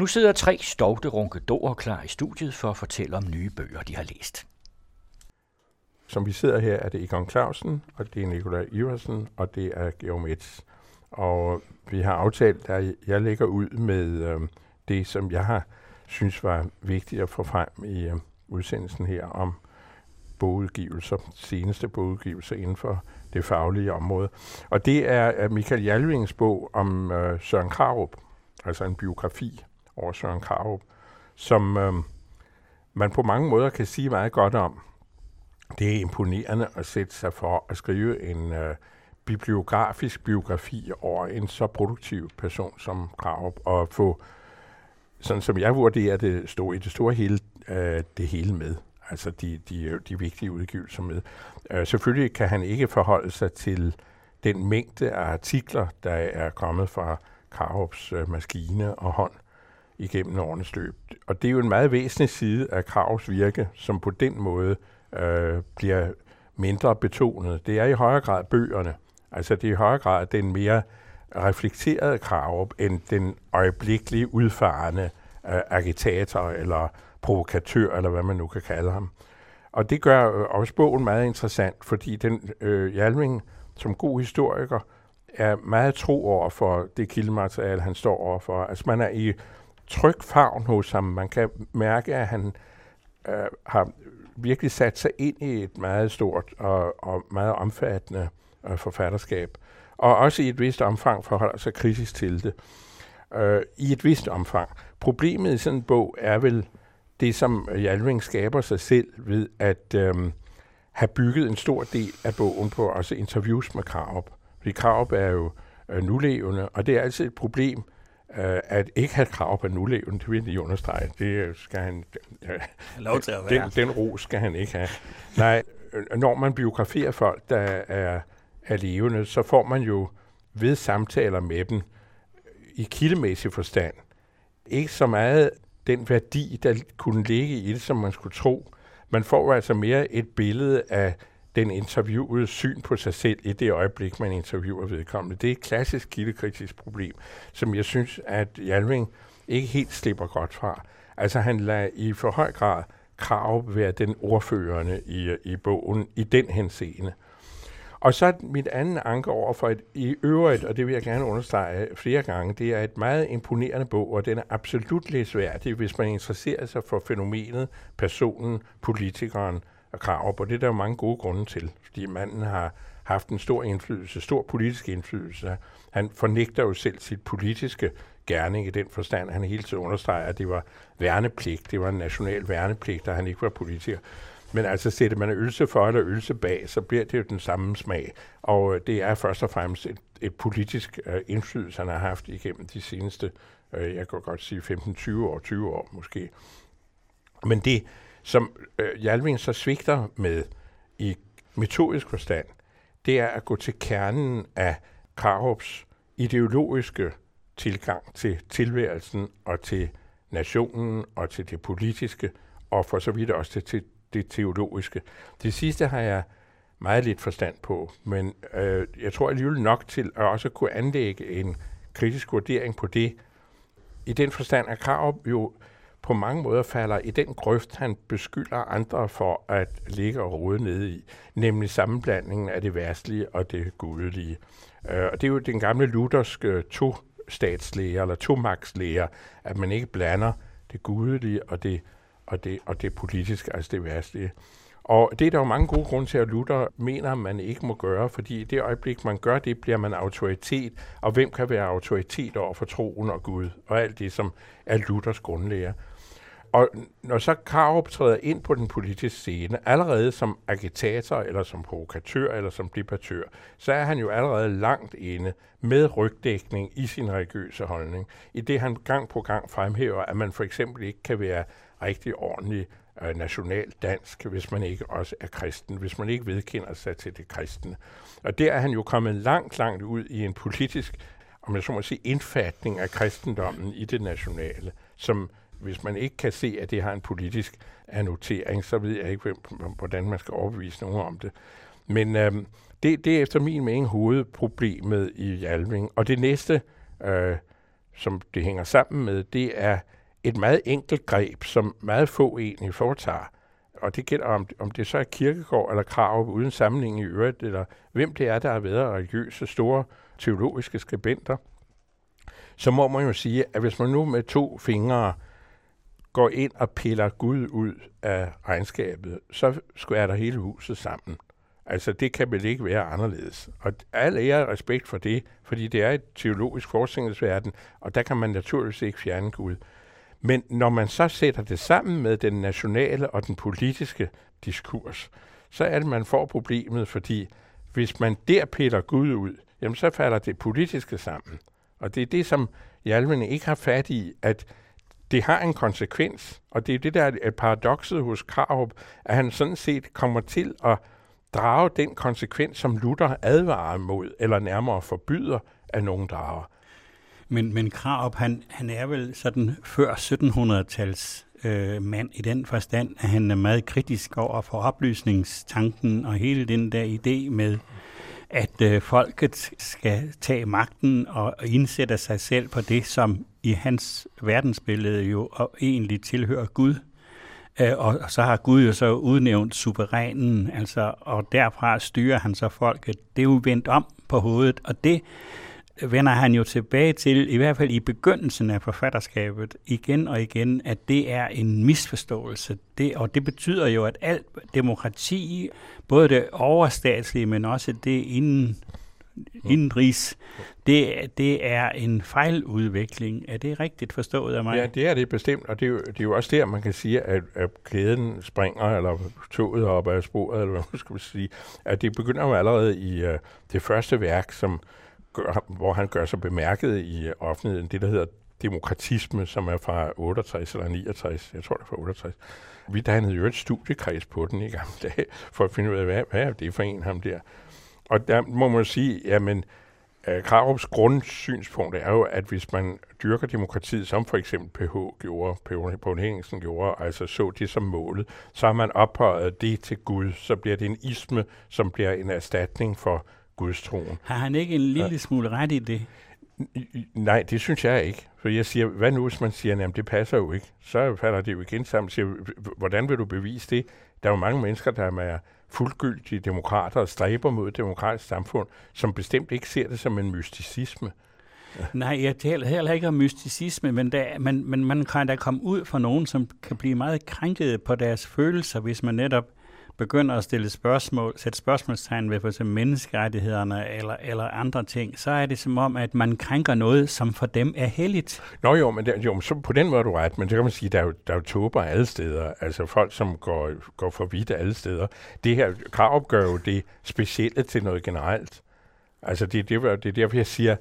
Nu sidder tre stovte runkedorer klar i studiet for at fortælle om nye bøger, de har læst. Som vi sidder her, er det Egon Clausen, og det er Nikolaj Iversen, og det er Geomets. Og vi har aftalt, at jeg lægger ud med øh, det, som jeg har synes var vigtigt at få frem i øh, udsendelsen her om bogudgivelser, seneste bogudgivelser inden for det faglige område. Og det er Michael Jalvings bog om øh, Søren Krarup, altså en biografi over Søren Krarup, som øh, man på mange måder kan sige meget godt om. Det er imponerende at sætte sig for at skrive en øh, bibliografisk biografi over en så produktiv person som Krarup, og få, sådan som jeg vurderer det, stå i det store hele, øh, det hele med altså de, de, de vigtige udgivelser med. Øh, selvfølgelig kan han ikke forholde sig til den mængde af artikler, der er kommet fra Karups øh, maskine og hånd igennem årenes løb. Og det er jo en meget væsentlig side af Kravs virke, som på den måde øh, bliver mindre betonet. Det er i højere grad bøgerne. Altså det er i højere grad den mere reflekterede Krav end den øjeblikkelige udfarende øh, agitator eller provokatør, eller hvad man nu kan kalde ham. Og det gør øh, også bogen meget interessant, fordi den øh, Hjalming som god historiker er meget tro over for det kildemateriale, han står over for. Altså man er i tryg favn hos ham. Man kan mærke, at han øh, har virkelig sat sig ind i et meget stort og, og meget omfattende øh, forfatterskab. Og også i et vist omfang forholder sig kritisk til det. Øh, I et vist omfang. Problemet i sådan en bog er vel det, som Jalving skaber sig selv ved at øh, have bygget en stor del af bogen på også interviews med Krarup. Fordi Krarup er jo øh, nulevende, og det er altid et problem, øh, at ikke have krav på nulevende, det vil jeg understrege. Det skal han... Øh, Lov til at være. Den, den ro skal han ikke have. Nej, øh, når man biograferer folk, der er, er levende, så får man jo ved samtaler med dem i kildemæssig forstand ikke så meget den værdi, der kunne ligge i det, som man skulle tro. Man får altså mere et billede af den interviewede syn på sig selv i det øjeblik, man interviewer vedkommende. Det er et klassisk kildekritisk problem, som jeg synes, at Jalving ikke helt slipper godt fra. Altså han lader i for høj grad krav være den ordførende i, i bogen i den henseende. Og så mit anden anke over for et i øvrigt, og det vil jeg gerne understrege flere gange, det er et meget imponerende bog, og den er absolut læsværdig, hvis man interesserer sig for fænomenet, personen, politikeren og op, på. Det er der jo mange gode grunde til, fordi manden har haft en stor indflydelse, stor politisk indflydelse. Han fornægter jo selv sit politiske gerning i den forstand, han hele tiden understreger, at det var værnepligt, det var en national værnepligt, at han ikke var politiker. Men altså sætter man ølse for eller ølse bag, så bliver det jo den samme smag. Og øh, det er først og fremmest et, et politisk øh, indflydelse, han har haft igennem de seneste, øh, jeg kan godt sige 15-20 år, 20 år måske. Men det, som øh, Jalvin så svigter med i metodisk forstand, det er at gå til kernen af Karups ideologiske tilgang til tilværelsen og til nationen og til det politiske, og for så vidt også til, til det teologiske. Det sidste har jeg meget lidt forstand på, men øh, jeg tror alligevel nok til at også kunne anlægge en kritisk vurdering på det, i den forstand, er Krav jo på mange måder falder i den grøft, han beskylder andre for at ligge og rode nede i, nemlig sammenblandingen af det værstlige og det gudelige. Øh, og det er jo den gamle lutherske to-statslæger eller to-magtslæger, at man ikke blander det gudelige og det og det, og det politiske, altså det værstlige. Og det er der jo mange gode grunde til, at Luther mener, at man ikke må gøre, fordi i det øjeblik, man gør det, bliver man autoritet, og hvem kan være autoritet over for troen og Gud, og alt det, som er Luthers grundlæger. Og når så Karup træder ind på den politiske scene, allerede som agitator, eller som provokatør, eller som debattør, så er han jo allerede langt inde med rygdækning i sin religiøse holdning, i det han gang på gang fremhæver, at man for eksempel ikke kan være rigtig ordentlig øh, national dansk, hvis man ikke også er kristen, hvis man ikke vedkender sig til det kristne. Og der er han jo kommet langt, langt ud i en politisk, om jeg så må sige, indfatning af kristendommen i det nationale, som hvis man ikke kan se, at det har en politisk annotering, så ved jeg ikke, hvem, hvordan man skal overbevise nogen om det. Men øhm, det, det er efter min mening hovedproblemet i Hjalving. Og det næste, øh, som det hænger sammen med, det er et meget enkelt greb, som meget få egentlig foretager. Og det gælder, om, om det så er kirkegård eller krav uden samling i øvrigt, eller hvem det er, der har været religiøse store teologiske skribenter, så må man jo sige, at hvis man nu med to fingre går ind og piller Gud ud af regnskabet, så er der hele huset sammen. Altså, det kan vel ikke være anderledes. Og al ære respekt for det, fordi det er et teologisk forskningsverden, og der kan man naturligvis ikke fjerne Gud. Men når man så sætter det sammen med den nationale og den politiske diskurs, så er det, man får problemet, fordi hvis man der piller Gud ud, jamen så falder det politiske sammen. Og det er det, som Hjalmene ikke har fat i, at det har en konsekvens. Og det er det, der er paradokset hos Krarup, at han sådan set kommer til at drage den konsekvens, som Luther advarer mod, eller nærmere forbyder, at nogen drager. Men, men Krarup, han, han er vel sådan før 1700-tals øh, mand i den forstand, at han er meget kritisk over for oplysningstanken og hele den der idé med, at øh, folket skal tage magten og, og indsætte sig selv på det, som i hans verdensbillede jo egentlig tilhører Gud. Øh, og så har Gud jo så udnævnt suverænen, altså, og derfra styrer han så folket. Det er jo vendt om på hovedet, og det vender han jo tilbage til, i hvert fald i begyndelsen af forfatterskabet, igen og igen, at det er en misforståelse. Det, og det betyder jo, at alt demokrati, både det overstatslige, men også det inden indrigs, det, det er en fejludvikling. Er det rigtigt forstået af mig? Ja, det er det bestemt, og det er jo, det er jo også der, man kan sige, at, at kæden springer, eller toget op af sporet, eller hvad man skal sige, at det begynder jo allerede i uh, det første værk, som gør, hvor han gør sig bemærket i offentligheden, det der hedder demokratisme, som er fra 68 eller 69, jeg tror det er fra 68. Vi dannede jo et studiekreds på den i gamle dage, for at finde ud af, hvad, hvad er det for en ham der. Og der må man sige, jamen, uh, Krarups grundsynspunkt er jo, at hvis man dyrker demokratiet, som for eksempel PH gjorde, PH Henningsen gjorde, altså så det som målet, så har man ophøjet det til Gud, så bliver det en isme, som bliver en erstatning for gudstroen. Har han ikke en lille smule ret i det? Nej, det synes jeg ikke. For jeg siger, hvad nu hvis man siger, at det passer jo ikke? Så falder det jo igen sammen. Siger, hvordan vil du bevise det? Der er jo mange mennesker, der er fuldgyldige demokrater og stræber mod et demokratisk samfund, som bestemt ikke ser det som en mysticisme. Ja. Nej, jeg taler heller ikke om mysticisme, men, der, men, men man kan da komme ud for nogen, som kan blive meget krænket på deres følelser, hvis man netop begynder at stille spørgsmål, sætte spørgsmålstegn ved for eksempel menneskerettighederne eller, eller andre ting, så er det som om, at man krænker noget, som for dem er helligt. Nå jo, men, der, jo, så på den måde er du ret, men så kan man sige, der er jo, der er jo tober alle steder, altså folk, som går, går for vidt alle steder. Det her krav gør jo det specielle til noget generelt. Altså det, det, det er derfor, jeg siger,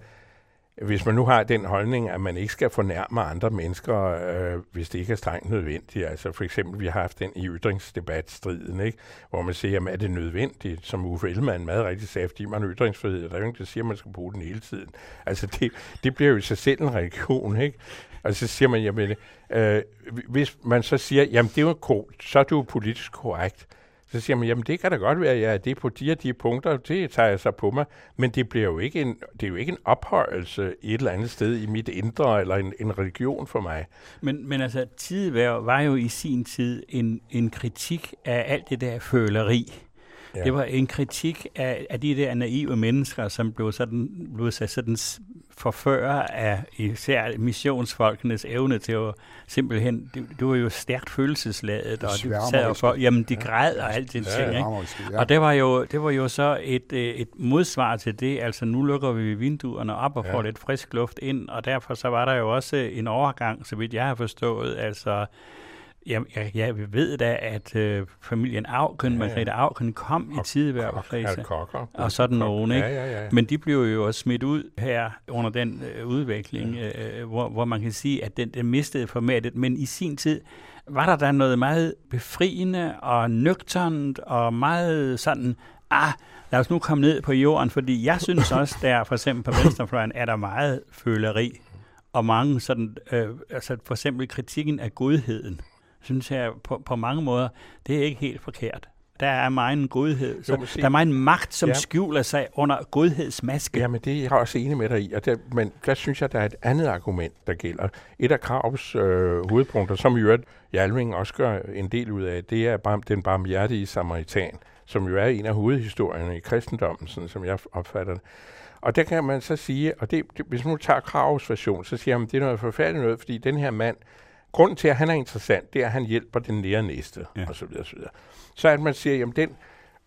hvis man nu har den holdning, at man ikke skal fornærme andre mennesker, øh, hvis det ikke er strengt nødvendigt, altså for eksempel, vi har haft den i ytringsdebatstriden, ikke? hvor man siger, jamen, er det nødvendigt, som Uffe Ellemann meget rigtigt sagde, fordi man har ytringsfrihed, der er jo ikke, der siger, at man skal bruge den hele tiden. Altså det, det bliver jo i sig selv en religion, ikke? Og så siger man, jamen, øh, hvis man så siger, jamen det er jo så er du politisk korrekt, så siger man, jamen det kan da godt være, at jeg er det på de og de punkter, det tager jeg så på mig, men det, bliver jo ikke en, det er jo ikke en ophøjelse et eller andet sted i mit indre, eller en, en religion for mig. Men, men altså, tidvær var jo i sin tid en, en kritik af alt det der føleri. Ja. Det var en kritik af, af de der naive mennesker, som blev sådan, blev sådan forføre af især missionsfolkenes evne til at simpelthen, det, det var jo stærkt følelsesladet, og de sad og for, jamen de græd og alt det ja, ting, ikke? Ja. Og det var, jo, det var jo så et, øh, et modsvar til det, altså nu lukker vi vinduerne op og ja. får lidt frisk luft ind, og derfor så var der jo også en overgang, så vidt jeg har forstået, altså Jamen, jeg, jeg ved da, at øh, familien Auken, ja, ja. Margrethe Auken, kom og, i tideværkrise. Og sådan nogen, ikke? Ja, ja, ja. Men de blev jo også smidt ud her under den øh, udvikling, ja. øh, hvor, hvor man kan sige, at den, den mistede formatet. Men i sin tid var der da noget meget befriende og nøgternt og meget sådan, ah, lad os nu komme ned på jorden, fordi jeg synes også, der for eksempel på venstrefløjen er der meget føleri og mange sådan, øh, altså for eksempel kritikken af godheden synes jeg på, på mange måder, det er ikke helt forkert. der er meget godhed. Så jo, der er meget magt, som ja. skjuler sig under godhedsmaske. Ja, men det er jeg også enig med dig i. Og der, men der synes jeg, der er et andet argument, der gælder. Et af Kravs øh, hovedpunkter, som i øvrigt Hjalming også gør en del ud af, det er den barmhjertige samaritan, som jo er en af hovedhistorierne i kristendommen, sådan som jeg opfatter det. Og der kan man så sige, og det, det, hvis man nu tager Kravs version, så siger man, det er noget forfærdeligt noget, fordi den her mand, grunden til, at han er interessant, det er, at han hjælper den nære næste, ja. og så videre, så videre. Så at man siger, jamen den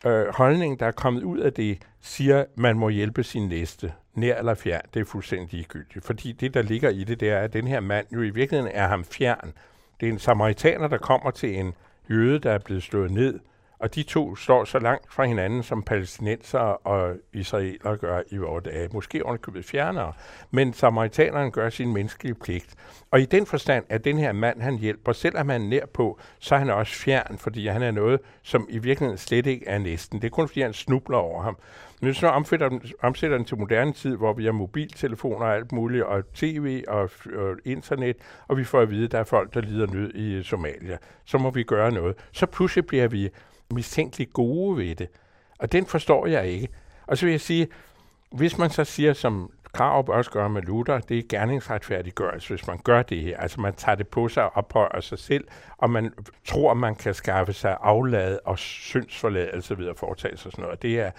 øh, holdning, der er kommet ud af det, siger, at man må hjælpe sin næste, nær eller fjern, det er fuldstændig ligegyldigt. Fordi det, der ligger i det, det er, at den her mand jo i virkeligheden er ham fjern. Det er en samaritaner, der kommer til en jøde, der er blevet slået ned, og de to står så langt fra hinanden, som palæstinenser og israeler gør i vores dage. Måske underkøbet fjernere. Men samaritaneren gør sin menneskelige pligt. Og i den forstand, at den her mand, han hjælper, selvom han er nær på, så er han også fjern, fordi han er noget, som i virkeligheden slet ikke er næsten. Det er kun fordi, han snubler over ham. Men så omsætter omsætter den til moderne tid, hvor vi har mobiltelefoner og alt muligt, og tv og, og internet, og vi får at vide, at der er folk, der lider nød i Somalia. Så må vi gøre noget. Så pludselig bliver vi mistænkeligt gode ved det. Og den forstår jeg ikke. Og så vil jeg sige, hvis man så siger, som Krav også gør med Luther, det er gerningsretfærdiggørelse, hvis man gør det her. Altså man tager det på sig og ophøjer sig selv, og man tror, man kan skaffe sig aflad og syndsforladelse ved at foretage sig sådan noget. Det er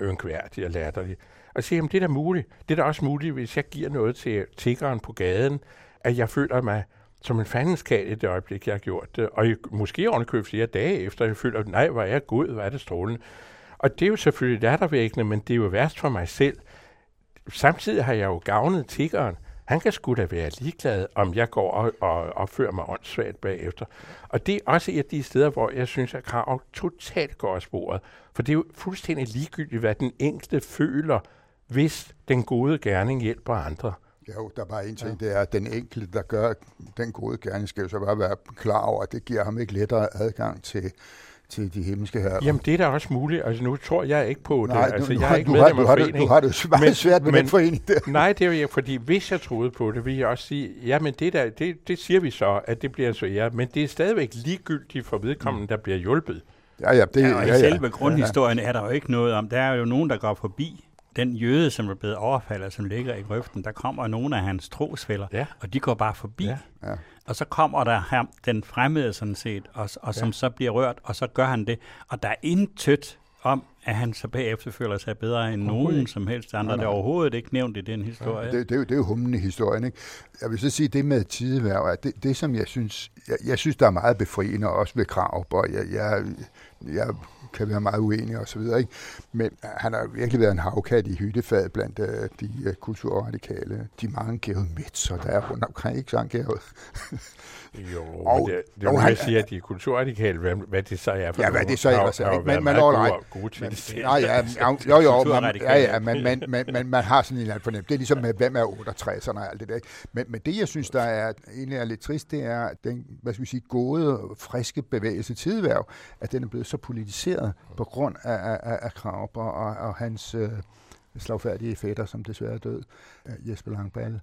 ønkværdigt og latterligt. Og sige, jamen det er da muligt. Det er da også muligt, hvis jeg giver noget til tiggeren på gaden, at jeg føler mig som en fandenskab i det øjeblik, jeg har gjort det. Og jeg, måske ovenikøbet flere dage efter, jeg føler, nej, hvor er jeg god, hvor er det strålende. Og det er jo selvfølgelig lattervækkende, men det er jo værst for mig selv. Samtidig har jeg jo gavnet tiggeren. Han kan sgu da være ligeglad, om jeg går og, og opfører mig åndssvagt bagefter. Og det er også et af de steder, hvor jeg synes, at krav totalt går af sporet. For det er jo fuldstændig ligegyldigt, hvad den enkelte føler, hvis den gode gerning hjælper andre. Jo, der er bare en ting, ja. det er, at den enkelte, der gør den gode gerning, skal jo så bare være klar over, at det giver ham ikke lettere adgang til, til de himmelske her. Jamen, det er da også muligt. Altså, nu tror jeg ikke på nej, det. Altså, nu, jeg er ikke med af foreningen. Du har det meget men, svært med men, den forening der. Nej, det er jo fordi hvis jeg troede på det, ville jeg også sige, jamen det, der, det, det siger vi så, at det bliver så ja, men det er stadigvæk ligegyldigt for vedkommende, der bliver hjulpet. Ja, ja, det, ja, og i ja, selve ja. grundhistorien ja, ja. er der jo ikke noget om. Der er jo nogen, der går forbi den jøde, som er blevet overfaldet, som ligger i grøften, der kommer nogle af hans trosfælder, ja. og de går bare forbi. Ja. Ja. Og så kommer der her, den fremmede sådan set, og, og som ja. så bliver rørt, og så gør han det. Og der er intet om, at han så bagefter føler sig bedre end nogen som helst andre. Nej, nej. Det er overhovedet ikke nævnt i den historie. Ja, det, det, er jo, det er jo humlen i historien. Ikke? Jeg vil så sige, det med tideværv, det, det som jeg synes, jeg, jeg synes, der er meget befriende, også ved krav, og jeg, jeg, jeg kan være meget uenig og så videre, ikke? Men han har virkelig været en havkat i hyttefad blandt uh, de uh, kulturradikale, de mange geometser, der er rundt omkring, ikke sådan, Jo, og, det, det er jo, han, sige, at de er kulturradikale, hvad, hvad det så er for Ja, hvad det så er, altså, ikke? Men, all right. Gode, gode men, nej, ja, jo, jo, man, ja, ja, men, men, men, men, man har sådan en eller anden fornemmelse. Det er ligesom med, hvem er 68'erne og alt det der. Men, men det, jeg synes, der er egentlig er lidt trist, det er den, hvad skal vi sige, gode, friske bevægelse tidværv, at den er blevet så politiseret på grund af, af, af Kraup og, og, og hans øh, slagfærdige fætter, som desværre er død, øh, Jesper Langballe.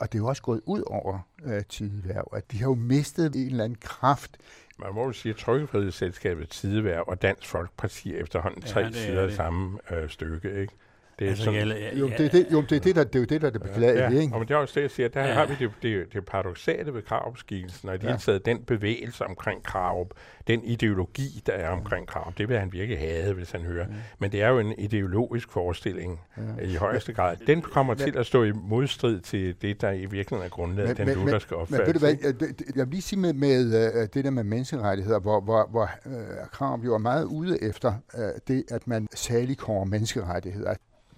Og det er jo også gået ud over øh, Tideværv, at de har jo mistet en eller anden kraft. Man må jo sige, at Trykkefrihedsselskabet Tideværv og Dansk Folkeparti efterhånden tre ja, sider af samme øh, stykke, ikke? Det er altså, sådan, jeg, jo, det, er det, jo, det er det, der, det er jo det, der er det beklagelige, ja, ja. ikke? Og men det er også det, jeg siger. Der ja. har vi det, det, det paradoxale ved kravopskikkelsen, og i det ja. taget den bevægelse omkring krav, den ideologi, der er omkring krav, det vil han virkelig have, hvis han hører. Ja. Men det er jo en ideologisk forestilling ja. i højeste grad. Den kommer men, til at stå i modstrid til det, der i virkeligheden er grundlaget, den men, lutherske opfattelse. Men ved du hvad, jeg vil lige sige med, med uh, det der med menneskerettigheder, hvor, hvor, hvor uh, Krav jo er meget ude efter uh, det, at man særlig kommer menneskerettigheder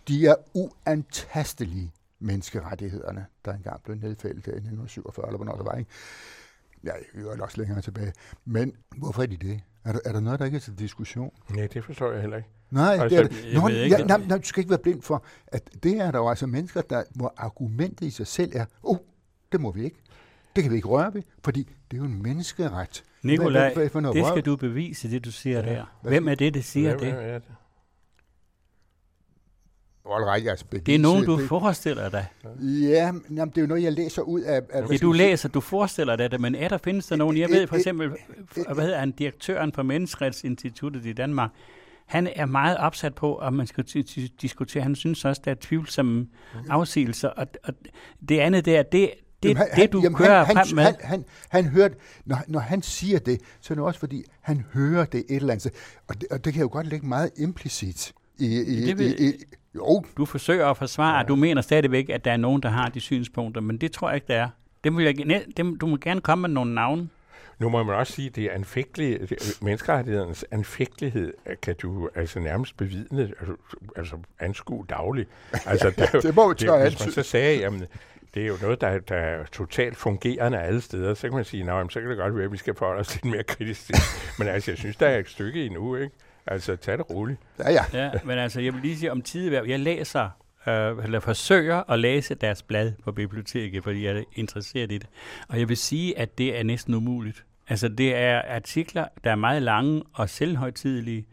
de er uantastelige menneskerettighederne, der engang blev nedfældet i 1947, eller hvornår det var, ikke? Ja, vi var også længere tilbage. Men hvorfor er de det? Er der, er der noget, der ikke er til diskussion? Nej, det forstår jeg heller ikke. Nej, altså, det er det. Nå, ja, nej, nej, du skal ikke være blind for, at det er der jo altså mennesker, der må argumentet i sig selv er, oh, det må vi ikke. Det kan vi ikke røre ved, fordi det er jo en menneskeret. Nikolaj, hvad, hvad, hvad det skal du bevise, det du siger ja. der. Hvem er det, der siger Hvem det? Er det? All right, altså, det er nogen, du forestiller dig. Ja, jamen, det er jo noget, jeg læser ud af... af det du læser, du forestiller dig det, men er der findes der nogen? Jeg ved for eksempel, hvad hedder han, direktøren for Menneskeretsinstituttet i Danmark, han er meget opsat på, at man skal diskutere. Han synes også, der er tvivlsomme mhm. afsigelser. Og, og det andet der, det, det, jamen, han, det du jamen, kører han, frem med. Han, han, han hørte, når, når han siger det, så er det også fordi, han hører det et eller andet Og det, og det kan jo godt ligge meget implicit i, i, det vil, i, i jo. Du forsøger at forsvare, ja. du mener stadigvæk, at der er nogen, der har de synspunkter, men det tror jeg ikke, der er. Det vil jeg, det, du må gerne komme med nogle navne. Nu må man også sige, at det er anfægtelig, menneskerettighedernes anfægtelighed kan du altså nærmest bevidne, altså, altså anskue dagligt. Altså, der, det må vi det, Hvis man så sagde, jamen, det er jo noget, der, der er totalt fungerende alle steder, så kan man sige, at så kan det godt være, at vi skal forholde os lidt mere kritisk Men altså, jeg synes, der er et stykke endnu, ikke? Altså, tag det roligt. Ja, ja. ja men altså, jeg vil lige sige om tideværv. Jeg læser, øh, eller forsøger at læse deres blad på biblioteket, fordi jeg er interesseret i det. Og jeg vil sige, at det er næsten umuligt. Altså, det er artikler, der er meget lange og selvhøjtidelige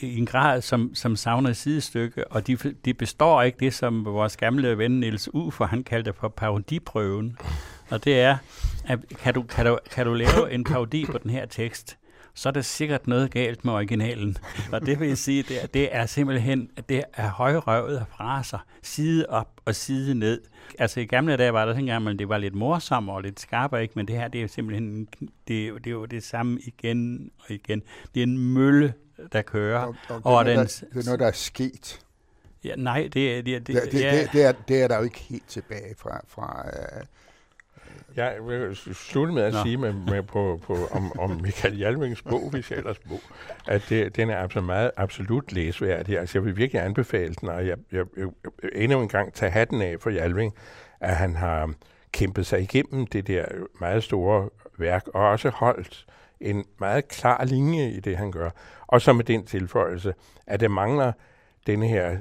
i en grad, som, som savner sidestykke, og de, de består ikke det, som vores gamle ven Niels U, for han kaldte for parodiprøven. Og det er, at kan du, kan, du, kan du lave en parodi på den her tekst, så er der sikkert noget galt med originalen. Og det vil jeg sige, det er, det er simpelthen, det er højrøvet fraser, side op og side ned. Altså i gamle dage var der sådan at det var lidt morsomt og lidt skarpere, ikke? men det her, det er simpelthen, det, er, det er jo det samme igen og igen. Det er en mølle, der kører. Og, og det, er noget, den, der, det er noget, der er sket. Ja, nej, det, er... det, det, det, ja. det, det, er, det er der jo ikke helt tilbage fra, fra uh, jeg vil slutte med at Nå. sige med, med på, på, om, om Michael Hjalmings bog, hvis jeg ellers bog, at det, den er altså meget absolut læsværdig. Altså, jeg vil virkelig anbefale den, og jeg, jeg, jeg, jeg endnu en gang tage hatten af for Hjalming, at han har kæmpet sig igennem det der meget store værk, og også holdt en meget klar linje i det, han gør. Og så med den tilføjelse, at det mangler denne her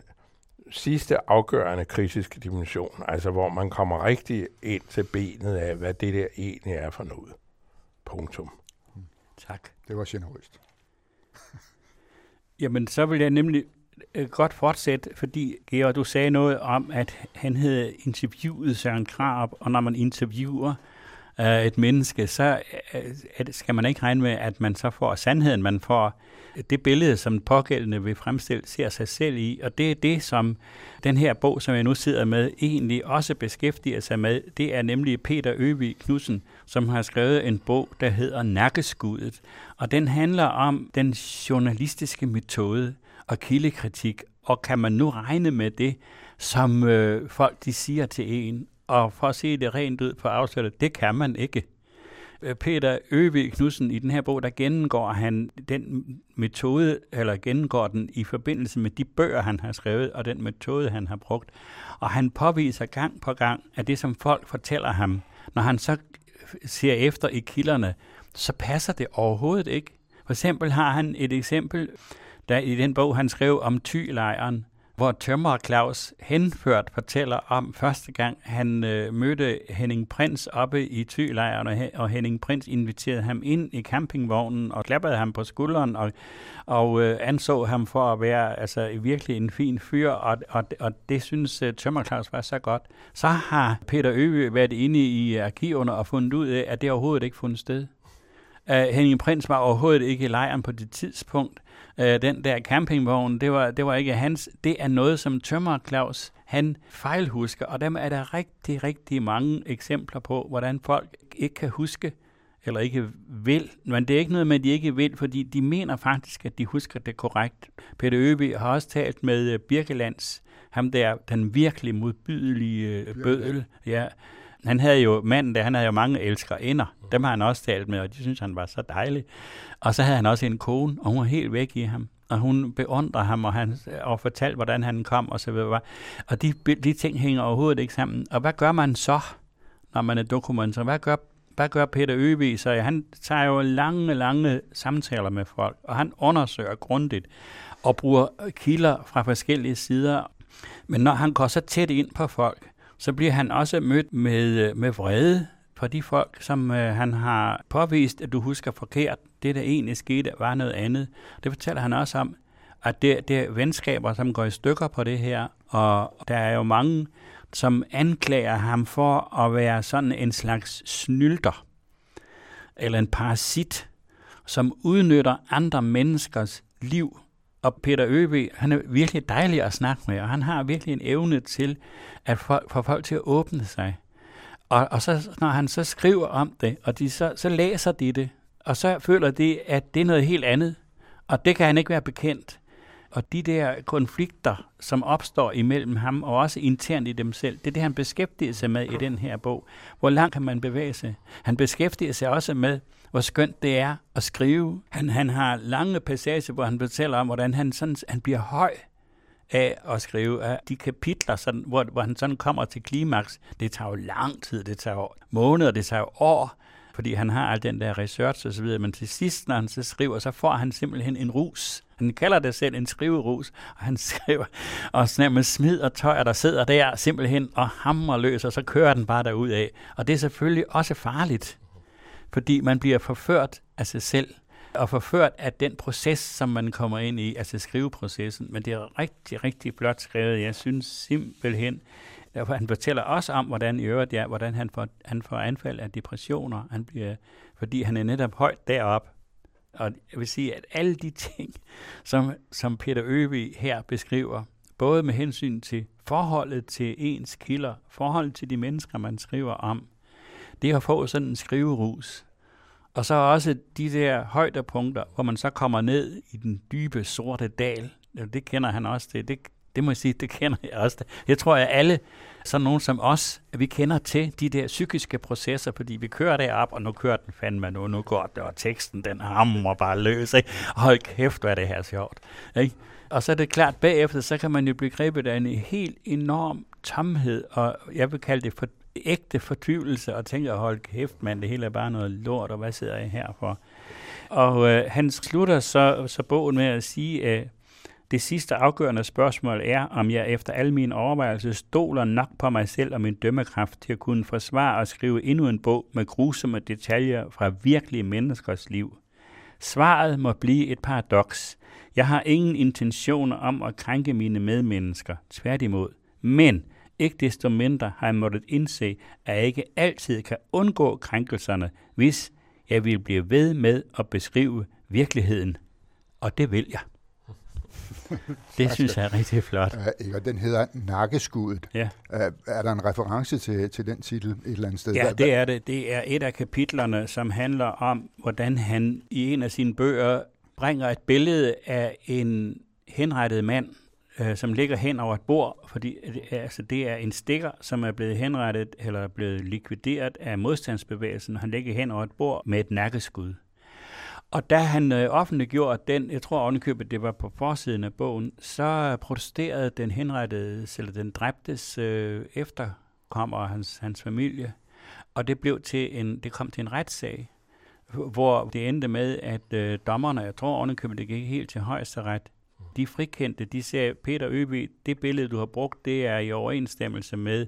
sidste afgørende kritiske dimension, altså hvor man kommer rigtig ind til benet af, hvad det der egentlig er for noget. Punktum. Tak. Det var generøst. Jamen, så vil jeg nemlig øh, godt fortsætte, fordi Georg, du sagde noget om, at han havde interviewet Søren Krab, og når man interviewer uh, et menneske, så uh, skal man ikke regne med, at man så får sandheden, man får det billede, som pågældende vil fremstille, ser sig selv i, og det er det, som den her bog, som jeg nu sidder med, egentlig også beskæftiger sig med. Det er nemlig Peter Øvig Knudsen, som har skrevet en bog, der hedder Nakkeskuddet, og den handler om den journalistiske metode og kildekritik, og kan man nu regne med det, som øh, folk de siger til en, og for at se det rent ud på afslutte, det kan man ikke. Øh, Peter Øvig Knudsen i den her bog, der gennemgår han den metode, eller gennemgår den i forbindelse med de bøger, han har skrevet, og den metode, han har brugt. Og han påviser gang på gang, at det, som folk fortæller ham, når han så ser efter i kilderne, så passer det overhovedet ikke. For eksempel har han et eksempel, der i den bog, han skrev om tylejren, hvor Tømmer Claus henført fortæller om første gang, han øh, mødte Henning Prins oppe i Thylejren, og, og Henning Prins inviterede ham ind i campingvognen og klappede ham på skulderen og, og øh, anså ham for at være altså, virkelig en fin fyr, og, og, og det synes øh, Tømmer Claus var så godt. Så har Peter Øve været inde i arkiverne og fundet ud af, at det overhovedet ikke fundet sted. Uh, Henning Prins var overhovedet ikke i lejren på det tidspunkt øh, den der campingvogn, det var, det var ikke hans. Det er noget, som Tømmer Claus, han fejlhusker, og dem er der rigtig, rigtig mange eksempler på, hvordan folk ikke kan huske, eller ikke vil. Men det er ikke noget med, at de ikke vil, fordi de mener faktisk, at de husker det korrekt. Peter Øby har også talt med øh, Birkelands, ham der, den virkelig modbydelige øh, bødel. Ja. Han havde jo, manden der, han havde jo mange elskere inder. Dem har han også talt med, og de synes, han var så dejlig. Og så havde han også en kone, og hun var helt væk i ham. Og hun beundrer ham, og, han, og fortalte, hvordan han kom, og så videre. Og de, de ting hænger overhovedet ikke sammen. Og hvad gør man så, når man er dokumenter? Hvad gør, hvad gør Peter Øvig? Så han tager jo lange, lange samtaler med folk, og han undersøger grundigt og bruger kilder fra forskellige sider. Men når han går så tæt ind på folk, så bliver han også mødt med, øh, med vrede for de folk, som øh, han har påvist, at du husker forkert. Det, der egentlig skete, var noget andet. Det fortæller han også om. at det, det er venskaber, som går i stykker på det her, og der er jo mange, som anklager ham for at være sådan en slags snylter, eller en parasit, som udnytter andre menneskers liv. Og Peter Øby, han er virkelig dejlig at snakke med, og han har virkelig en evne til at få, få folk til at åbne sig. Og, og så, når han så skriver om det, og de så, så læser de det, og så føler de, at det er noget helt andet. Og det kan han ikke være bekendt. Og de der konflikter, som opstår imellem ham, og også internt i dem selv, det er det, han beskæftiger sig med i den her bog. Hvor langt kan man bevæge sig? Han beskæftiger sig også med, hvor skønt det er at skrive. Han, han har lange passager, hvor han fortæller om, hvordan han, sådan, han bliver høj af at skrive af de kapitler, sådan, hvor, hvor han sådan kommer til klimaks. Det tager jo lang tid, det tager jo måneder, det tager jo år, fordi han har al den der research og så videre, men til sidst, når han så skriver, så får han simpelthen en rus. Han kalder det selv en skriverus, og han skriver, og sådan med smid og tøj, der sidder der simpelthen og hammer løs, og så kører den bare derud af. Og det er selvfølgelig også farligt, fordi man bliver forført af sig selv, og forført af den proces, som man kommer ind i, altså skriveprocessen. Men det er rigtig, rigtig blot skrevet. Jeg synes simpelthen, Derfor han fortæller også om, hvordan i øvrigt, ja, hvordan han får, han får anfald af depressioner, han bliver, fordi han er netop højt derop. Og jeg vil sige, at alle de ting, som, som Peter Øvig her beskriver, både med hensyn til forholdet til ens kilder, forholdet til de mennesker, man skriver om, det har få sådan en skriverus. Og så også de der højdepunkter, hvor man så kommer ned i den dybe sorte dal. Det kender han også til. Det, det må jeg sige, det kender jeg også. Jeg tror, at alle, sådan nogen som os, at vi kender til de der psykiske processer, fordi vi kører derop, og nu kører den fandme nu, nu går det, og teksten, den hammer bare løs. Ikke? Hold kæft, hvad er det her sjovt. Ikke? Og så er det klart, bagefter, så kan man jo blive grebet af en helt enorm tomhed, og jeg vil kalde det for ægte fortvivlelse, og tænker, hold kæft, mand, det hele er bare noget lort, og hvad sidder jeg her for? Og øh, han slutter så, så bogen med at sige, at det sidste afgørende spørgsmål er, om jeg efter alle mine overvejelser stoler nok på mig selv og min dømmekraft til at kunne forsvare og skrive endnu en bog med grusomme detaljer fra virkelige menneskers liv. Svaret må blive et paradoks. Jeg har ingen intentioner om at krænke mine medmennesker, tværtimod. Men ikke desto mindre har jeg måttet indse, at jeg ikke altid kan undgå krænkelserne, hvis jeg vil blive ved med at beskrive virkeligheden. Og det vil jeg. det synes jeg er rigtig flot. Ikke? Og den hedder Nakkeskuddet. Ja. Er der en reference til, til den titel et eller andet sted? Ja, det er det. Det er et af kapitlerne, som handler om, hvordan han i en af sine bøger bringer et billede af en henrettet mand, øh, som ligger hen over et bord, fordi altså, det er en stikker, som er blevet henrettet eller blevet likvideret af modstandsbevægelsen. Han ligger hen over et bord med et nakkeskud. Og da han øh, offentliggjorde den, jeg tror ovenikøbet, det var på forsiden af bogen, så protesterede den henrettede, eller den dræbtes øh, efterkommer hans, hans familie. Og det blev til en, det kom til en retssag, hvor det endte med, at øh, dommerne, jeg tror ovenikøbet, det gik helt til højesteret, de frikendte, de sagde, Peter Øby, det billede, du har brugt, det er i overensstemmelse med,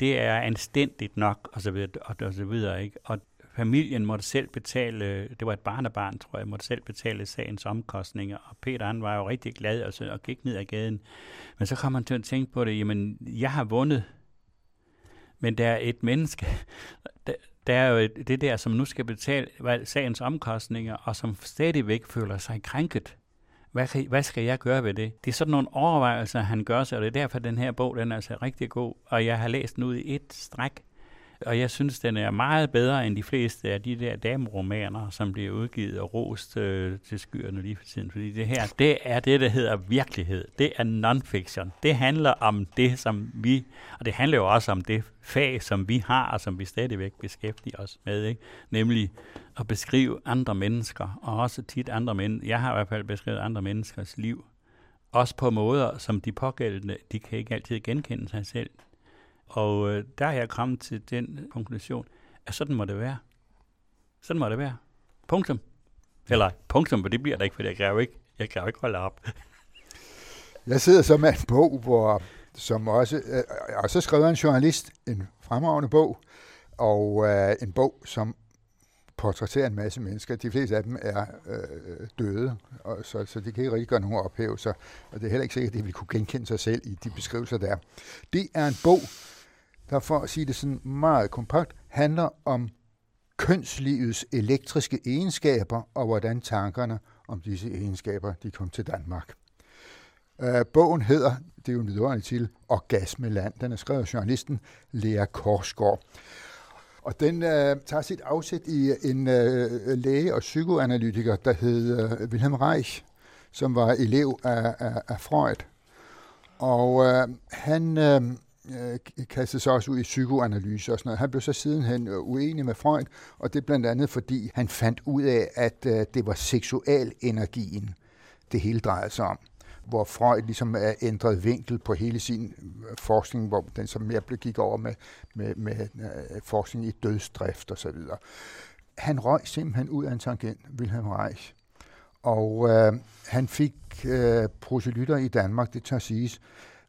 det er anstændigt nok, og så videre, og så videre, ikke? Og familien måtte selv betale, det var et barnebarn, tror jeg, måtte selv betale sagens omkostninger, og Peter han var jo rigtig glad og, så, og gik ned ad gaden. Men så kom han til at tænke på det, jamen, jeg har vundet, men der er et menneske, der, der er jo det der, som nu skal betale sagens omkostninger, og som stadigvæk føler sig krænket. Hvad, hvad skal jeg gøre ved det? Det er sådan nogle overvejelser, han gør sig, og det er derfor, den her bog den er altså rigtig god, og jeg har læst den ud i et stræk. Og jeg synes, den er meget bedre end de fleste af de der dameromaner, som bliver udgivet og rost øh, til skyerne lige for tiden. Fordi det her, det er det, der hedder virkelighed. Det er non-fiction. Det handler om det, som vi, og det handler jo også om det fag, som vi har, og som vi stadigvæk beskæftiger os med, ikke? nemlig at beskrive andre mennesker, og også tit andre mennesker. Jeg har i hvert fald beskrevet andre menneskers liv, også på måder, som de pågældende, de kan ikke altid genkende sig selv og øh, der er jeg kommet til den øh, konklusion, at sådan må det være. Sådan må det være. Punktum. Eller punktum, for det bliver der ikke, for jeg kan jo ikke, jeg kan jo ikke holde op. jeg sidder så med en bog, hvor, som også, øh, øh og så skrev en journalist en fremragende bog, og øh, en bog, som portrætterer en masse mennesker. De fleste af dem er øh, døde, og så, så de kan ikke rigtig gøre nogen ophævelser. Og det er heller ikke sikkert, at de vil kunne genkende sig selv i de beskrivelser, der er. Det er en bog, der for at sige det sådan meget kompakt, handler om kønslivets elektriske egenskaber, og hvordan tankerne om disse egenskaber de kom til Danmark. Øh, bogen hedder, det er jo en vidunderlig til, Orgasmeland. Den er skrevet af journalisten Lea Korsgaard. Og den øh, tager sit afsæt i en øh, læge og psykoanalytiker, der hed øh, Wilhelm Reich, som var elev af, af, af Freud. Og øh, han øh, Øh, uh, kastede sig også ud i psykoanalyse og sådan noget. Han blev så sidenhen øh, uenig med Freud, og det er blandt andet fordi han fandt ud af, at øh, det var seksualenergien, det hele drejede sig om hvor Freud ligesom er ændret vinkel på hele sin forskning, hvor den så mere blev gik over med, med, med forskning i dødsdrift og så videre. Han røg simpelthen ud af en tangent, Wilhelm Reich. Og øh, han fik øh, proselytter i Danmark, det tør siges.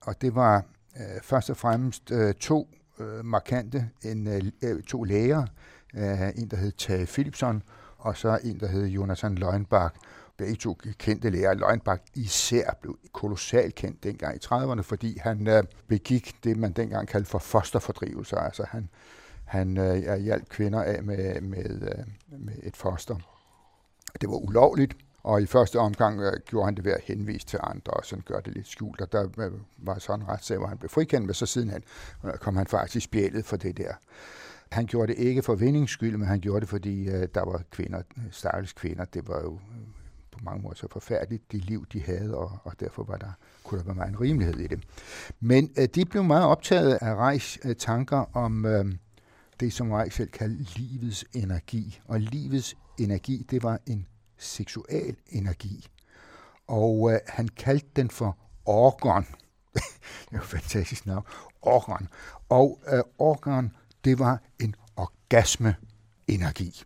Og det var øh, først og fremmest øh, to øh, markante, en, øh, øh to læger, øh, en der hed Tage Philipson, og så en der hed Jonathan Leuenbach, begge to kendte læger. Løgnbak især blev kolossalt kendt dengang i 30'erne, fordi han øh, begik det, man dengang kaldte for fosterfordrivelser. Altså han, han øh, hjalp kvinder af med, med, øh, med et foster. Det var ulovligt, og i første omgang øh, gjorde han det ved at henvise til andre, og sådan gør det lidt skjult. Og der øh, var sådan en retssag, hvor han blev frikendt, men så siden han, øh, kom han faktisk spjælet for det der. Han gjorde det ikke for vindings skyld, men han gjorde det, fordi øh, der var kvinder, stakkels kvinder. Det var jo øh, på mange måder så forfærdeligt, det liv, de havde, og, og derfor var der, kunne der være meget en rimelighed i det. Men øh, de blev meget optaget af Reichs øh, tanker om øh, det, som Reich selv kaldte livets energi. Og livets energi, det var en seksual energi. Og øh, han kaldte den for orgon. det er jo fantastisk navn. Orgon. Og øh, orgon, det var en orgasme-energi.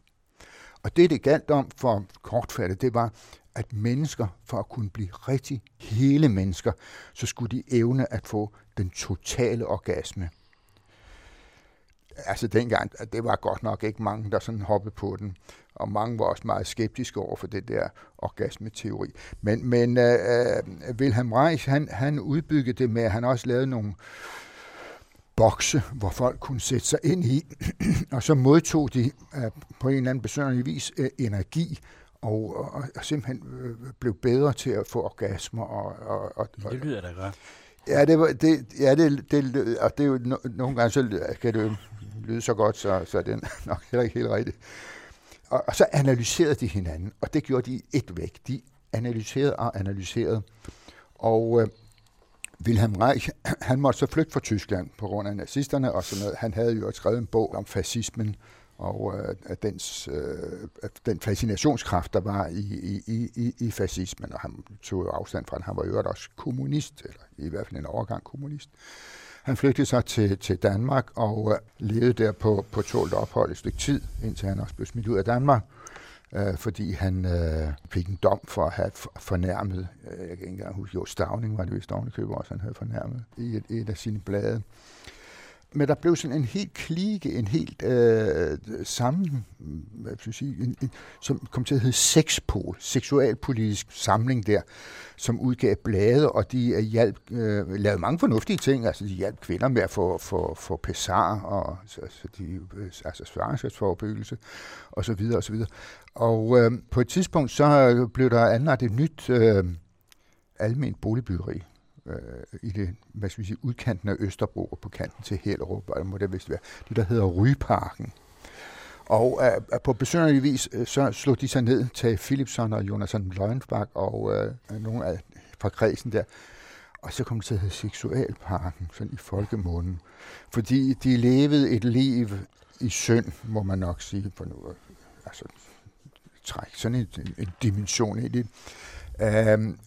Og det, det galt om for kortfattet, det var, at mennesker, for at kunne blive rigtig hele mennesker, så skulle de evne at få den totale orgasme. Altså dengang, det var godt nok ikke mange, der sådan hoppede på den, og mange var også meget skeptiske over for det der orgasmeteori. Men, men uh, Wilhelm Reich, han, han udbyggede det med, at han også lavede nogle bokse, hvor folk kunne sætte sig ind i, og så modtog de uh, på en eller anden besøgende vis uh, energi og, og, og simpelthen øh, blev bedre til at få orgasmer. Og, og, og, det lyder da godt. Ja, det, var, det, ja det, det, og det er jo no, nogle gange, så kan det jo lyde så godt, så, så er den nok heller ikke helt rigtigt. Og, og så analyserede de hinanden, og det gjorde de et væk. De analyserede og analyserede. Og øh, Wilhelm Reich, han måtte så flygte fra Tyskland på grund af nazisterne og sådan noget. Han havde jo skrevet en bog om fascismen, og øh, at dens, øh, den fascinationskraft, der var i, i, i, i fascismen, og han tog jo afstand fra den, han var jo også kommunist, eller i hvert fald en overgang kommunist. Han flygtede sig til, til Danmark og øh, levede der på, på tålt ophold et stykke tid, indtil han også blev smidt ud af Danmark, øh, fordi han øh, fik en dom for at have fornærmet, øh, jeg kan ikke engang huske, jo, Stavning var det vist ovenikøbet også, han havde fornærmet i et, et af sine blade men der blev sådan en helt klike, en helt øh, sammen, hvad skal jeg sige, en, en, som kom til at hedde Sexpol, seksualpolitisk samling der, som udgav blade, og de hjælp, hjalp, øh, lavede mange fornuftige ting, altså de hjalp kvinder med at få, få, få pesar, og så, så de, øh, altså svangerskabsforebyggelse, og så videre, og så videre. Og øh, på et tidspunkt, så blev der anlagt et nyt øh, almindeligt boligbyggeri, øh, i det, hvad skal vi sige, udkanten af Østerbro og på kanten til Hellerup, og må det vist være, det der hedder Ryparken. Og øh, øh på besøgende vis, øh, så slog de sig ned til Philipson og Jonathan Løgnbak og øh, nogle af fra kredsen der. Og så kom det til at hedde Seksualparken, sådan i folkemunden. Fordi de levede et liv i synd, må man nok sige, på nu, altså træk sådan en, en, en dimension i det. Øhm,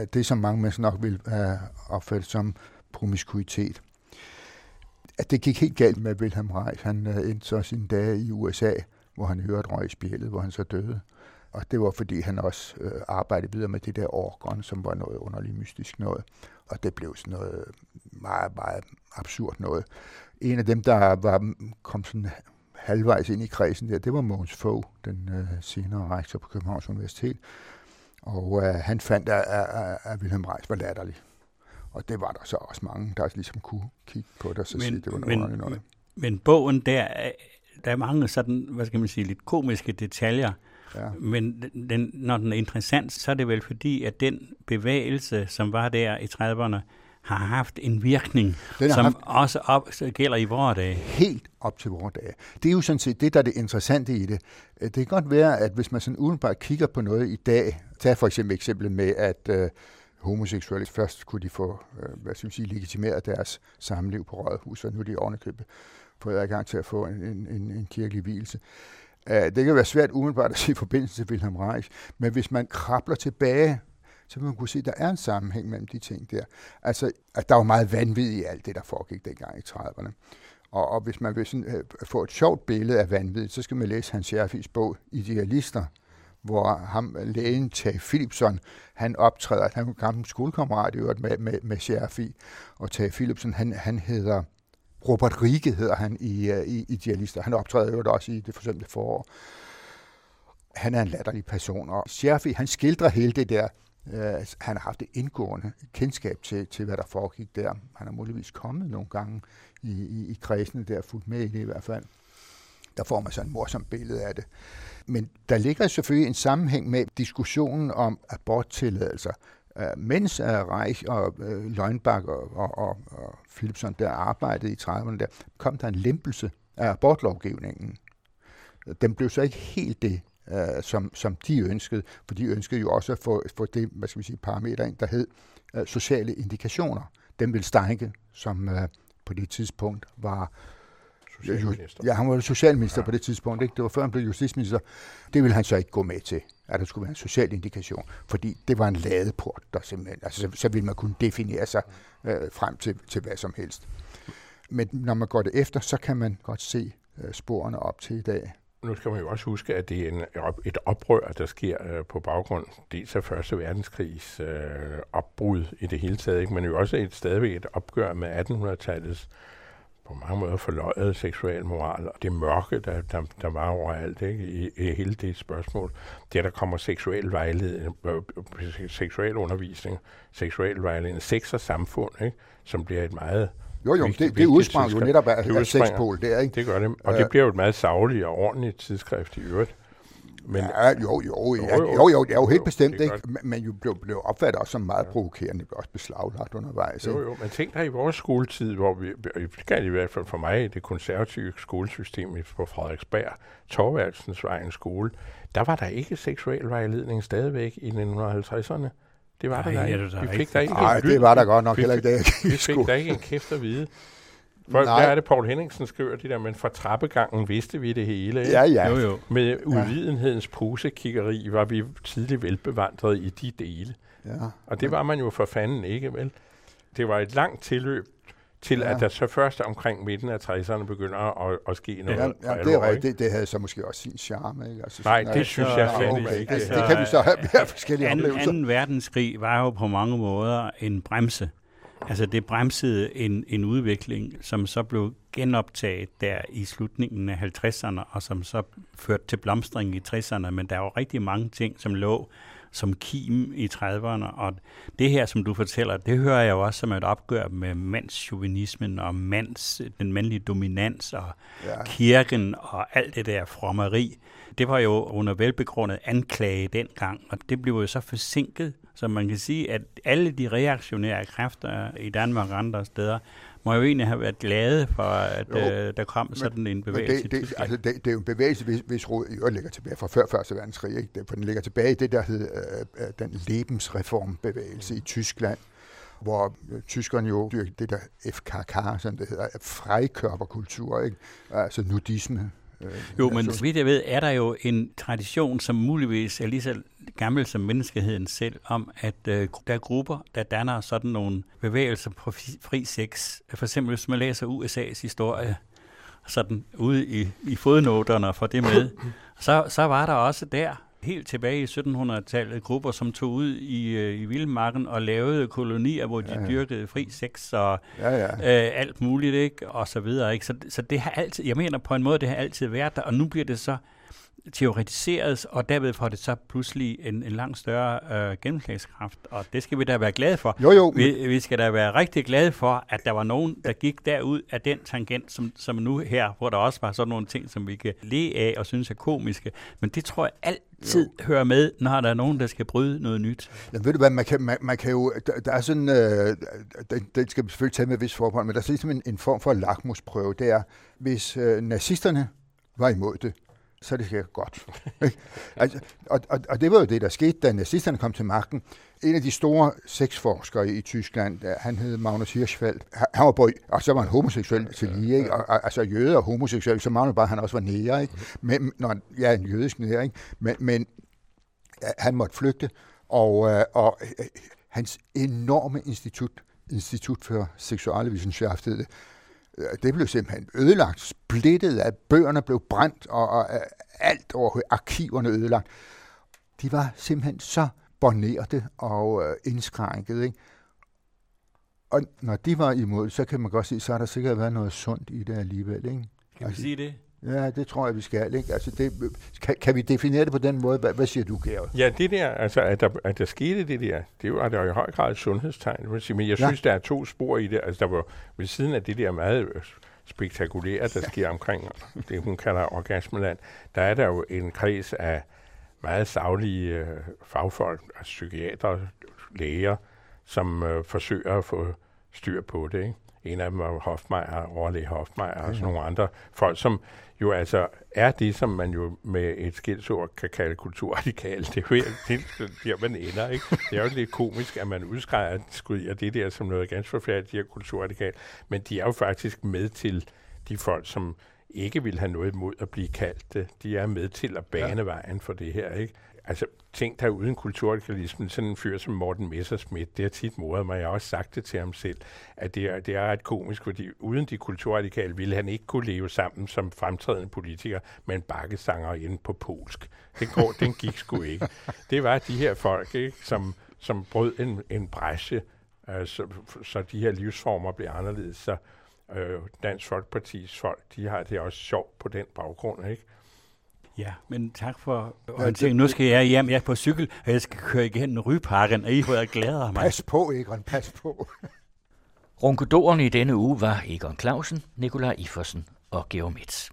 øh, det, som mange mennesker nok vil øh, opfatte som promiskuitet. At det gik helt galt med Wilhelm Reich. Han øh, endte så sine dage i USA, hvor han hørte røg i spjældet, hvor han så døde. Og det var, fordi han også øh, arbejdede videre med det der orgon, som var noget underligt mystisk noget. Og det blev sådan noget meget, meget absurd noget. En af dem, der var, kom sådan halvvejs ind i kredsen der, det var Mogens Fogh, den øh, senere rektor på Københavns Universitet. Og øh, han fandt, at, at, at Wilhelm Reis var latterlig. Og det var der så også mange, der ligesom kunne kigge på det og så men, sige, det var noget men, Men bogen der, der er mange sådan, hvad skal man sige, lidt komiske detaljer, Ja. Men den, når den er interessant, så er det vel fordi, at den bevægelse, som var der i 30'erne, har haft en virkning, som haft... også op, gælder i vores dage. Helt op til vores dage. Det er jo sådan set det, der er det interessante i det. Det kan godt være, at hvis man sådan udenbart kigger på noget i dag, tag for eksempel eksemplet med, at øh, homoseksuelle først kunne de få, øh, hvad skal vi sige, legitimeret deres samliv på rådhus, og nu er de ovenikøbet fået adgang til at få en, en, en kirkelig hvilelse. Uh, øh, det kan være svært umiddelbart at se i forbindelse til Wilhelm Reich, men hvis man krabler tilbage, så vil man kunne se, at der er en sammenhæng mellem de ting der. Altså, at der var meget vanvid i alt det, der foregik dengang i 30'erne. Og, og hvis man vil sådan, uh, få et sjovt billede af vanvid, så skal man læse Hans Scherfis bog Idealister, hvor ham, lægen Tage Philipson, han optræder, han er en gammel skolekammerat i øvrigt med, med, med Scherfi, og Tage Philipson, han, han hedder Robert Rike hedder han i, øh, i, i Idealister. Han optræder jo også i det forsømte forår. Han er en latterlig person, og Scherfi, han skildrer hele det der. Uh, han har haft et indgående kendskab til, til, hvad der foregik der. Han har muligvis kommet nogle gange i, i, i kredsene der, fuldt med i det i hvert fald. Der får man sådan et morsomt billede af det. Men der ligger selvfølgelig en sammenhæng med diskussionen om aborttilladelser. Øh, mens øh, Reich og øh, Løgnbak og, og, og, og Philipson der arbejdede i 30'erne, der kom der en lempelse af abortlovgivningen. Den blev så ikke helt det, som, som de ønskede, for de ønskede jo også at få, få det, hvad skal vi sige, parameter ind, der hed sociale indikationer. Den ville Steinke, som på det tidspunkt var socialminister. Ja, han var socialminister ja. på det tidspunkt. Ikke? Det var før han blev justitsminister. Det ville han så ikke gå med til, at der skulle være en social indikation. Fordi det var en ladeport, der simpelthen... Altså, så, så ville man kunne definere sig øh, frem til, til hvad som helst. Men når man går det efter, så kan man godt se øh, sporene op til i dag. Nu skal man jo også huske, at det er en, et oprør, der sker øh, på baggrund dels af Første Verdenskrigs øh, opbrud i det hele taget, ikke? men jo også et, stadigvæk et opgør med 1800-tallets på mange måder forløjet seksuel moral, og det mørke, der, der, der var overalt ikke? I, i hele det spørgsmål. Det, der kommer seksuel vejledning, øh, seksuel undervisning, seksuel vejledning, sex og samfund, ikke? som bliver et meget jo, jo, vigtigt, det, det udsprang jo netop af, af sexpol, det er ikke? Det gør det, og det bliver jo et meget savligt og ordentligt tidsskrift i øvrigt. Men, ja, jo, jo, ja, jo, jo, jo, det er jo helt jo, bestemt, ikke? men jo blev, blev opfattet også som meget ja. provokerende, også beslaglagt undervejs. Jo, jo, men tænk dig i vores skoletid, hvor vi, det kan i hvert fald for mig, det konservative skolesystem på Frederiksberg, Torvaldsens Vejens skole, der var der ikke seksuel vejledning stadigvæk i 1950'erne. Det var Nej, der, der ikke. Vi fik der ikke Nej, det var der godt nok heller ikke, Vi fik der ikke en kæft at vide. For Nej. der er det, Paul Henningsen skriver det der, men fra trappegangen vidste vi det hele. Ikke? Ja, ja. Jo, jo. Med uvidenhedens posekiggeri var vi tidligt velbevandret i de dele. Ja. Og det var man jo for fanden ikke, vel? Det var et langt tilløb til ja. at der så først omkring midten af 60'erne begynder at, at ske noget. Ja, ja det er rigtigt. Det, det havde så måske også sin charme. Ikke? Altså, Nej, det synes jeg slet ikke. Altså, det kan vi så have mere forskellige anden, oplevelser. Anden verdenskrig var jo på mange måder en bremse Altså det bremsede en, en udvikling, som så blev genoptaget der i slutningen af 50'erne, og som så førte til blomstring i 60'erne, men der var rigtig mange ting, som lå som kim i 30'erne, og det her, som du fortæller, det hører jeg jo også som et opgør med mandsjuvenismen og mands, den mandlige dominans og ja. kirken og alt det der frommeri. Det var jo under velbegrundet anklage dengang, og det blev jo så forsinket så man kan sige, at alle de reaktionære kræfter i Danmark og andre steder, må jo egentlig have været glade for, at jo, øh, der kom sådan en bevægelse. Det, det, altså, det, det er jo en bevægelse, hvis, hvis råd i ligger tilbage fra før Første Verdenskrig. Ikke? for den ligger tilbage i det, der hed øh, øh den Lebensreformbevægelse i Tyskland, hvor øh, tyskerne jo dyrkede det der FKK, som det hedder, frikørperkultur, ikke? altså nudisme. Øh, jo, men så vidt jeg ved, er der jo en tradition, som muligvis er lige så gammel som menneskeheden selv, om at øh, der er grupper, der danner sådan nogle bevægelser på fri sex. For eksempel, hvis man læser USA's historie, sådan ude i, i fodnoterne og får det med, så, så var der også der helt tilbage i 1700-tallet grupper, som tog ud i, øh, i vildmarken og lavede kolonier, hvor de ja, ja. dyrkede fri sex og ja, ja. Øh, alt muligt, ikke? og så videre. Ikke? Så, så det har altid, jeg mener på en måde, det har altid været der, og nu bliver det så teoretiseret, og derved får det så pludselig en, en langt større øh, gennemslagskraft, og det skal vi da være glade for. Jo, jo. Vi, vi skal da være rigtig glade for, at der var nogen, der gik derud af den tangent, som, som nu her, hvor der også var sådan nogle ting, som vi kan le af og synes er komiske. Men det tror jeg altid jo. hører med, når der er nogen, der skal bryde noget nyt. Ja, ved du hvad, man kan, man, man kan jo, der, der er sådan, øh, det, det skal vi selvfølgelig tage med vis forbehold, men der er ligesom en, en form for lakmusprøve, det er, hvis øh, nazisterne var imod det, så det sikkert godt. altså, og, og, og det var jo det, der skete, da nazisterne kom til magten. En af de store sexforskere i Tyskland, han hed Magnus Hirschfeld, han var bøj, og så var han homoseksuel til lige, ikke? Og, og, altså jøde og homoseksuel, så Magnus bare, han også var nære, ikke? Men, når, ja, en jødisk nære, ikke? Men, men han måtte flygte, og, øh, og øh, hans enorme institut, Institut for Seksualwissenschaft, Øh, det blev simpelthen ødelagt, splittet, at bøgerne blev brændt, og, og øh, alt over arkiverne ødelagt. De var simpelthen så bornerte og øh, indskrænket. Ikke? Og når de var imod, så kan man godt sige, så har der sikkert været noget sundt i det alligevel. Ikke? Kan altså, vi sige det? Ja, det tror jeg, vi skal. Ikke? Altså det, kan, kan vi definere det på den måde? Hvad, hvad siger du, Gert? Ja, det der, altså at der, at der skete det der, det var der i høj grad et sundhedstegn. Men jeg synes, ja. der er to spor i det. Altså der var ved siden af det der meget spektakulære, der sker omkring det, hun kalder orgasmeland, der er der jo en kreds af meget savlige øh, fagfolk, altså psykiater, læger, som øh, forsøger at få styr på det. Ikke? En af dem var Hofmeier, overlæge Hofmeier og sådan nogle andre folk, som jo altså er det, som man jo med et skilsord kan kalde kulturradikal. Det er jo det, der, man ender, ikke? Det er jo lidt komisk, at man udskriver det der som noget ganske forfærdeligt, de her kulturradikal. Men de er jo faktisk med til de folk, som ikke vil have noget imod at blive kaldt det. De er med til at bane ja. vejen for det her, ikke? Altså, tænk dig uden kulturradikalismen, sådan en fyr som Morten Messerschmidt, det har tit modet mig, jeg har også sagt det til ham selv, at det er, det er ret komisk, fordi uden de kulturradikale ville han ikke kunne leve sammen som fremtrædende politiker med en bakkesanger inde på polsk. Den, går, den gik sgu ikke. Det var de her folk, ikke, som, som brød en, en bræsje, øh, så, så de her livsformer blev anderledes. Så øh, Dansk Folkepartis folk, de har det også sjovt på den baggrund, ikke? Ja, men tak for orienteringen. Nu skal jeg hjem, jeg er på cykel, og jeg skal køre igennem Ryparken, og I har glæder mig. Pas på, Egon, pas på. Runkedoren i denne uge var Egon Clausen, Nikolaj Ifersen og Georg Mitz.